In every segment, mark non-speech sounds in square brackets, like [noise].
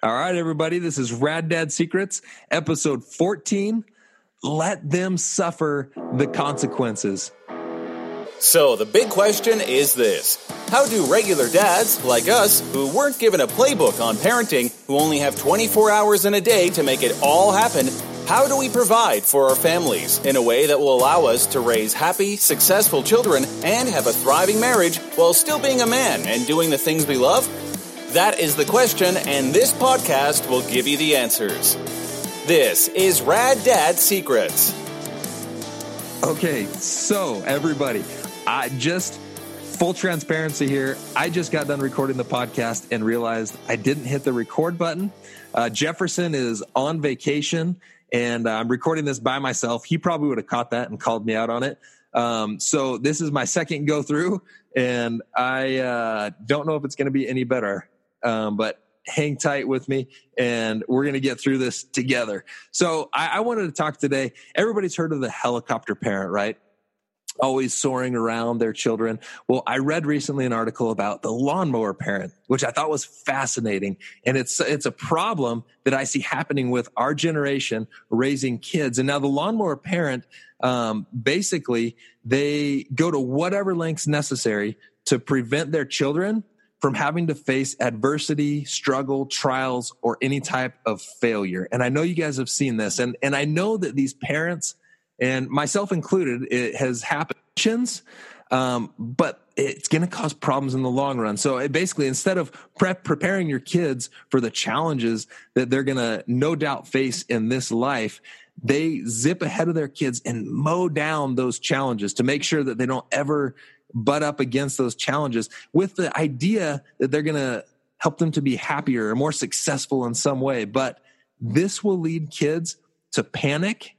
All right, everybody, this is Rad Dad Secrets, episode 14. Let them suffer the consequences. So, the big question is this How do regular dads, like us, who weren't given a playbook on parenting, who only have 24 hours in a day to make it all happen, how do we provide for our families in a way that will allow us to raise happy, successful children and have a thriving marriage while still being a man and doing the things we love? That is the question, and this podcast will give you the answers. This is Rad Dad Secrets. Okay, so everybody, I just full transparency here. I just got done recording the podcast and realized I didn't hit the record button. Uh, Jefferson is on vacation and I'm recording this by myself. He probably would have caught that and called me out on it. Um, so this is my second go through, and I uh, don't know if it's going to be any better. Um, but hang tight with me and we're going to get through this together. So I, I wanted to talk today. Everybody's heard of the helicopter parent, right? always soaring around their children. Well, I read recently an article about the lawnmower parent, which I thought was fascinating. And it's, it's a problem that I see happening with our generation raising kids. And now the lawnmower parent, um, basically they go to whatever lengths necessary to prevent their children from having to face adversity, struggle, trials, or any type of failure. And I know you guys have seen this. And, and I know that these parents, and myself included, it has happened. Um, but it's going to cause problems in the long run. So basically, instead of prep preparing your kids for the challenges that they're going to no doubt face in this life, they zip ahead of their kids and mow down those challenges to make sure that they don't ever butt up against those challenges with the idea that they're going to help them to be happier or more successful in some way. But this will lead kids to panic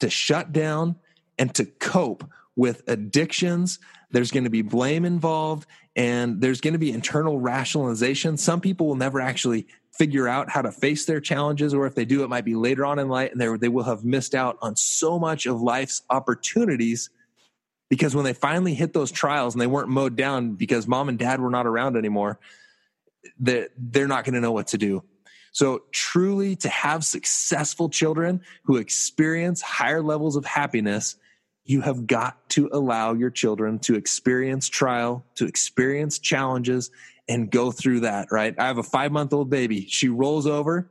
to shut down and to cope with addictions. There's going to be blame involved and there's going to be internal rationalization. Some people will never actually figure out how to face their challenges, or if they do, it might be later on in life and they will have missed out on so much of life's opportunities because when they finally hit those trials and they weren't mowed down because mom and dad were not around anymore, that they're not going to know what to do. So truly to have successful children who experience higher levels of happiness, you have got to allow your children to experience trial, to experience challenges and go through that, right? I have a five month old baby. She rolls over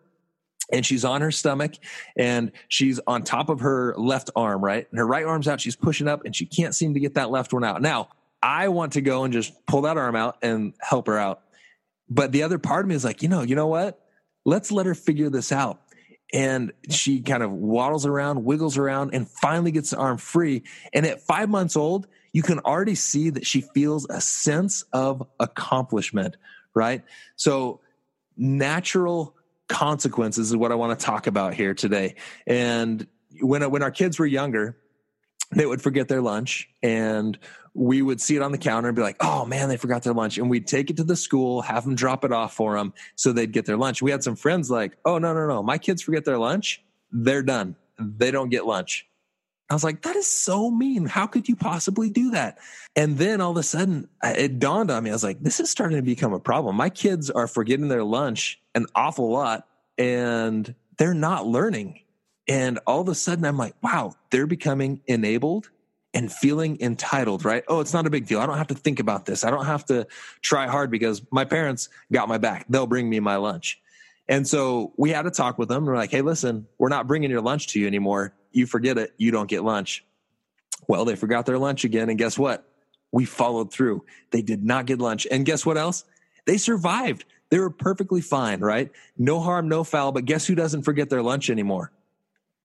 and she's on her stomach and she's on top of her left arm, right? And her right arm's out. She's pushing up and she can't seem to get that left one out. Now, I want to go and just pull that arm out and help her out. But the other part of me is like, you know, you know what? let's let her figure this out. And she kind of waddles around, wiggles around, and finally gets the arm free. And at five months old, you can already see that she feels a sense of accomplishment, right? So, natural consequences is what I want to talk about here today. And when when our kids were younger, they would forget their lunch and we would see it on the counter and be like, oh man, they forgot their lunch. And we'd take it to the school, have them drop it off for them so they'd get their lunch. We had some friends like, oh, no, no, no. My kids forget their lunch. They're done. They don't get lunch. I was like, that is so mean. How could you possibly do that? And then all of a sudden, it dawned on me. I was like, this is starting to become a problem. My kids are forgetting their lunch an awful lot and they're not learning. And all of a sudden, I'm like, wow, they're becoming enabled and feeling entitled, right? Oh, it's not a big deal. I don't have to think about this. I don't have to try hard because my parents got my back. They'll bring me my lunch. And so we had a talk with them. We're like, hey, listen, we're not bringing your lunch to you anymore. You forget it. You don't get lunch. Well, they forgot their lunch again. And guess what? We followed through. They did not get lunch. And guess what else? They survived. They were perfectly fine, right? No harm, no foul. But guess who doesn't forget their lunch anymore?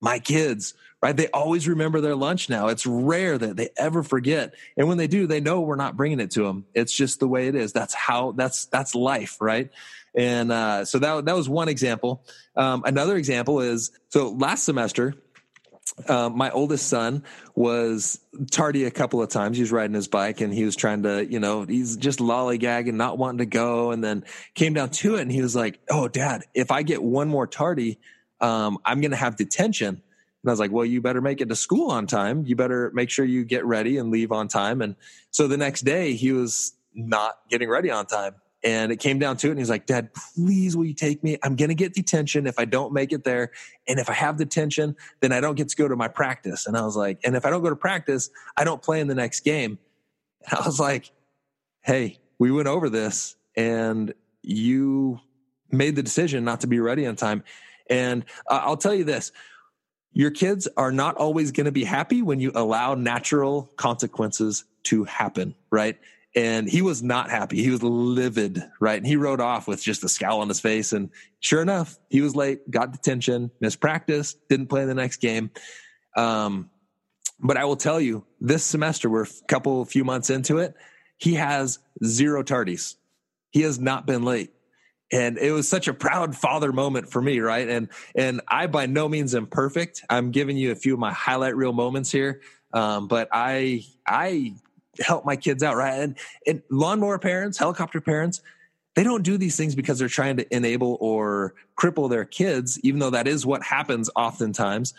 my kids, right? They always remember their lunch now. It's rare that they ever forget. And when they do, they know we're not bringing it to them. It's just the way it is. That's how, that's, that's life, right? And uh, so that, that was one example. Um, another example is so last semester, uh, my oldest son was tardy a couple of times. He was riding his bike and he was trying to, you know, he's just lollygagging, not wanting to go. And then came down to it and he was like, Oh, dad, if I get one more tardy, um, I'm going to have detention. And I was like, well, you better make it to school on time. You better make sure you get ready and leave on time. And so the next day he was not getting ready on time. And it came down to it. And he's like, Dad, please, will you take me? I'm going to get detention if I don't make it there. And if I have detention, then I don't get to go to my practice. And I was like, and if I don't go to practice, I don't play in the next game. And I was like, Hey, we went over this and you made the decision not to be ready on time. And uh, I'll tell you this your kids are not always going to be happy when you allow natural consequences to happen, right? And he was not happy. He was livid, right? And he rode off with just a scowl on his face. And sure enough, he was late, got detention, missed practice, didn't play the next game. Um, but I will tell you, this semester, we're a couple, few months into it, he has zero tardies. He has not been late and it was such a proud father moment for me right and and i by no means am perfect i'm giving you a few of my highlight reel moments here um, but i i help my kids out, right? And, and lawnmower parents, helicopter parents, they don't do these things because they're trying to enable or cripple their kids, even though that is what happens oftentimes.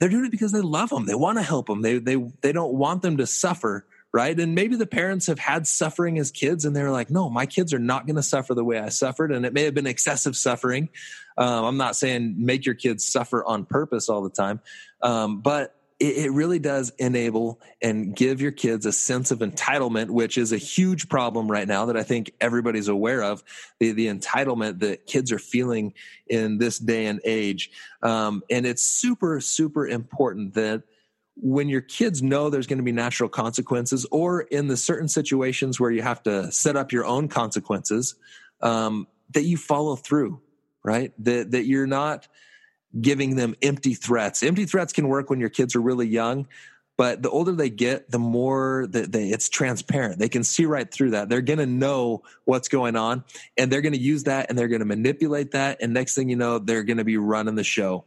They're doing it because they love them. They want to help them. They they they don't want them to suffer, right? And maybe the parents have had suffering as kids, and they're like, "No, my kids are not going to suffer the way I suffered." And it may have been excessive suffering. Um, I'm not saying make your kids suffer on purpose all the time, um, but it, really does enable and give your kids a sense of entitlement, which is a huge problem right now that I think everybody's aware of. The, the entitlement that kids are feeling in this day and age. Um, and it's super, super important that when your kids know there's going to be natural consequences, or in the certain situations where you have to set up your own consequences, um, that you follow through, right? That that you're not giving them empty threats. Empty threats can work when your kids are really young, but the older they get, the more that they, it's transparent. They can see right through that. They're going to know what's going on and they're going to use that and they're going to manipulate that. And next thing you know, they're going to be running the show.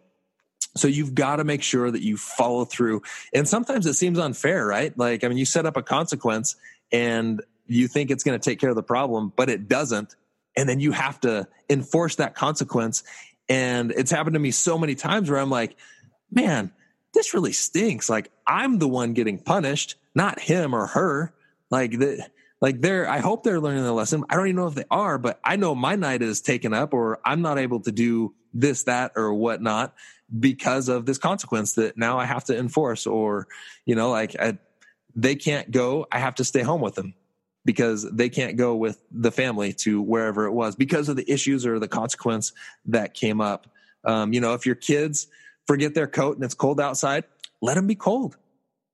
So you've got to make sure that you follow through. And sometimes it seems unfair, right? Like, I mean, you set up a consequence and you think it's going to take care of the problem, but it doesn't. And then you have to enforce that consequence. And it's happened to me so many times where I'm like, man, this really stinks. Like I'm the one getting punished, not him or her. Like the, like they're, I hope they're learning the lesson. I don't even know if they are, but I know my night is taken up or I'm not able to do this, that, or whatnot because of this consequence that now I have to enforce or, you know, like I, they can't go. I have to stay home with them because they can't go with the family to wherever it was because of the issues or the consequence that came up. Um, you know, if your kids forget their coat and it's cold outside, let them be cold,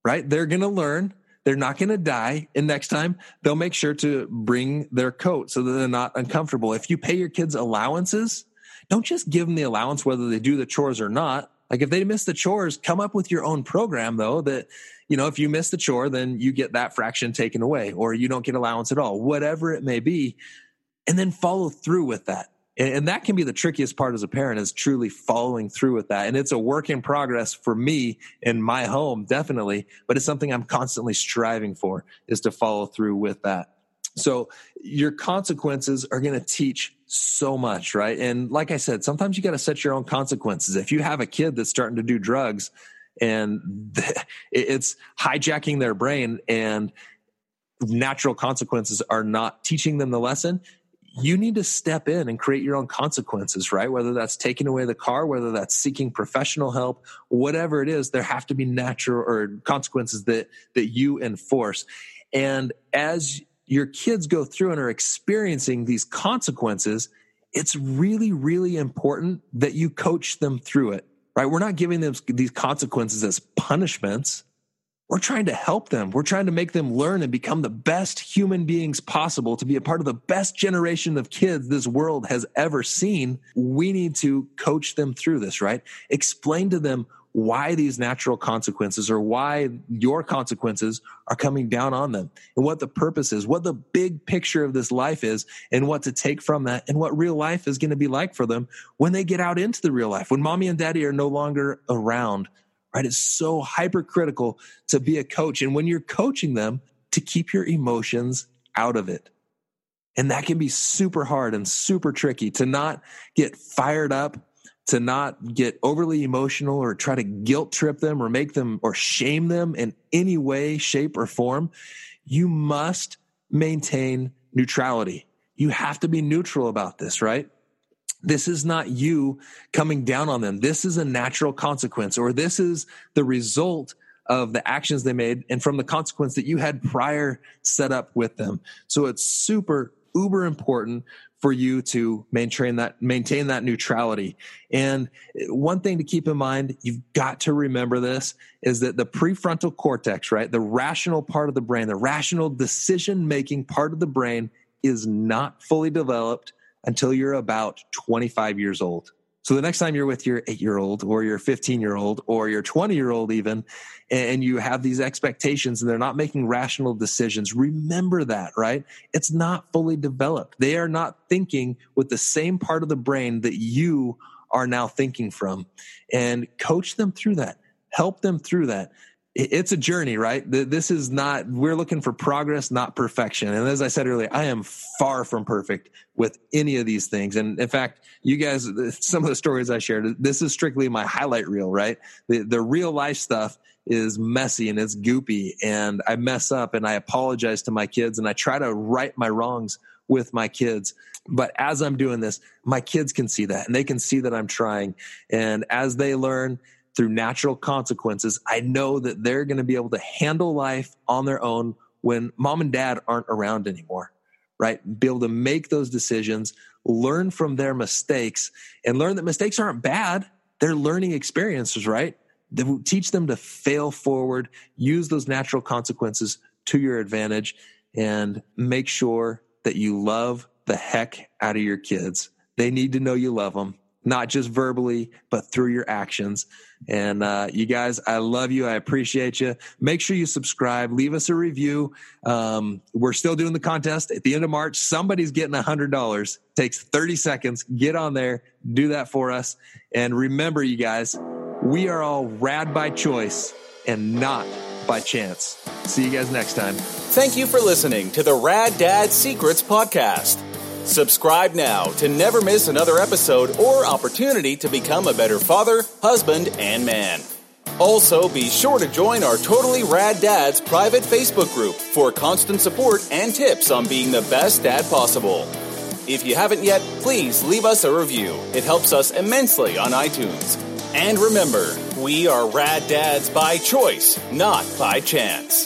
right? They're going to learn. They're not going to die. And next time they'll make sure to bring their coat so that they're not uncomfortable. If you pay your kids allowances, don't just give them the allowance whether they do the chores or not. Like if they miss the chores, come up with your own program though that, you know, if you miss the chore, then you get that fraction taken away or you don't get allowance at all, whatever it may be. And then follow through with that. And that can be the trickiest part as a parent is truly following through with that. And it's a work in progress for me in my home, definitely, but it's something I'm constantly striving for is to follow through with that. So your consequences are going to teach so much, right? And like I said, sometimes you got to set your own consequences. If you have a kid that's starting to do drugs and [laughs] it's hijacking their brain and natural consequences are not teaching them the lesson, you need to step in and create your own consequences, right? Whether that's taking away the car, whether that's seeking professional help, whatever it is, there have to be natural or consequences that that you enforce. And as your kids go through and are experiencing these consequences, it's really, really important that you coach them through it, right? We're not giving them these consequences as punishments. We're trying to help them. We're trying to make them learn and become the best human beings possible to be a part of the best generation of kids this world has ever seen. We need to coach them through this, right? Explain to them why these natural consequences or why your consequences are coming down on them and what the purpose is, what the big picture of this life is and what to take from that and what real life is going to be like for them when they get out into the real life, when mommy and daddy are no longer around, right? It's so hypercritical to be a coach. And when you're coaching them to keep your emotions out of it. And that can be super hard and super tricky to not get fired up to not get overly emotional or try to guilt trip them or make them or shame them in any way, shape, or form, you must maintain neutrality. you have to be neutral about this, right? This is not you coming down on them. This is a natural consequence, or this is the result of the actions they made and from the consequence that you had prior set up with them. So it's super uber important for you to maintain that maintain that neutrality. And one thing to keep in mind, you've got to remember this is that the prefrontal cortex, right? The rational part of the brain, the rational decision making part of the brain is not fully developed until you're about 25 years old. So the next time you're with your eight year old or your 15 year old or your 20 year old, even, and you have these expectations and they're not making rational decisions, remember that, right? It's not fully developed. They are not thinking with the same part of the brain that you are now thinking from. And coach them through that, help them through that it's a journey, right? This is not, we're looking for progress, not perfection. And as I said earlier, I am far from perfect with any of these things. And in fact, you guys, [laughs] some of the stories I shared, this is strictly my highlight reel, right? The, the real life stuff is messy and it's goopy and I mess up and I apologize to my kids and I try to right my wrongs with my kids. But as I'm doing this, my kids can see that and they can see that I'm trying. And as they learn, through natural consequences, I know that they're going to be able to handle life on their own when mom and dad aren't around anymore, right? Be able to make those decisions, learn from their mistakes, and learn that mistakes aren't bad. They're learning experiences, right? teach them to fail forward, use those natural consequences to your advantage, and make sure that you love the heck out of your kids. They need to know you love them not just verbally, but through your actions. And uh, you guys, I love you. I appreciate you. Make sure you subscribe. Leave us a review. Um, we're still doing the contest at the end of March. Somebody's getting a hundred dollars. Takes thirty seconds. Get on there. Do that for us. And remember, you guys, we are all rad by choice and not by chance. See you guys next time. Thank you for listening to the Rad Dad Secrets podcast. Subscribe now to never miss another episode or opportunity to become a better father, husband, and man. Also, be sure to join our Totally Rad Dads private Facebook group for constant support and tips on being the best dad possible. If you haven't yet, please leave us a review. It helps us immensely on iTunes. And remember, we are Rad Dads by choice, not by chance.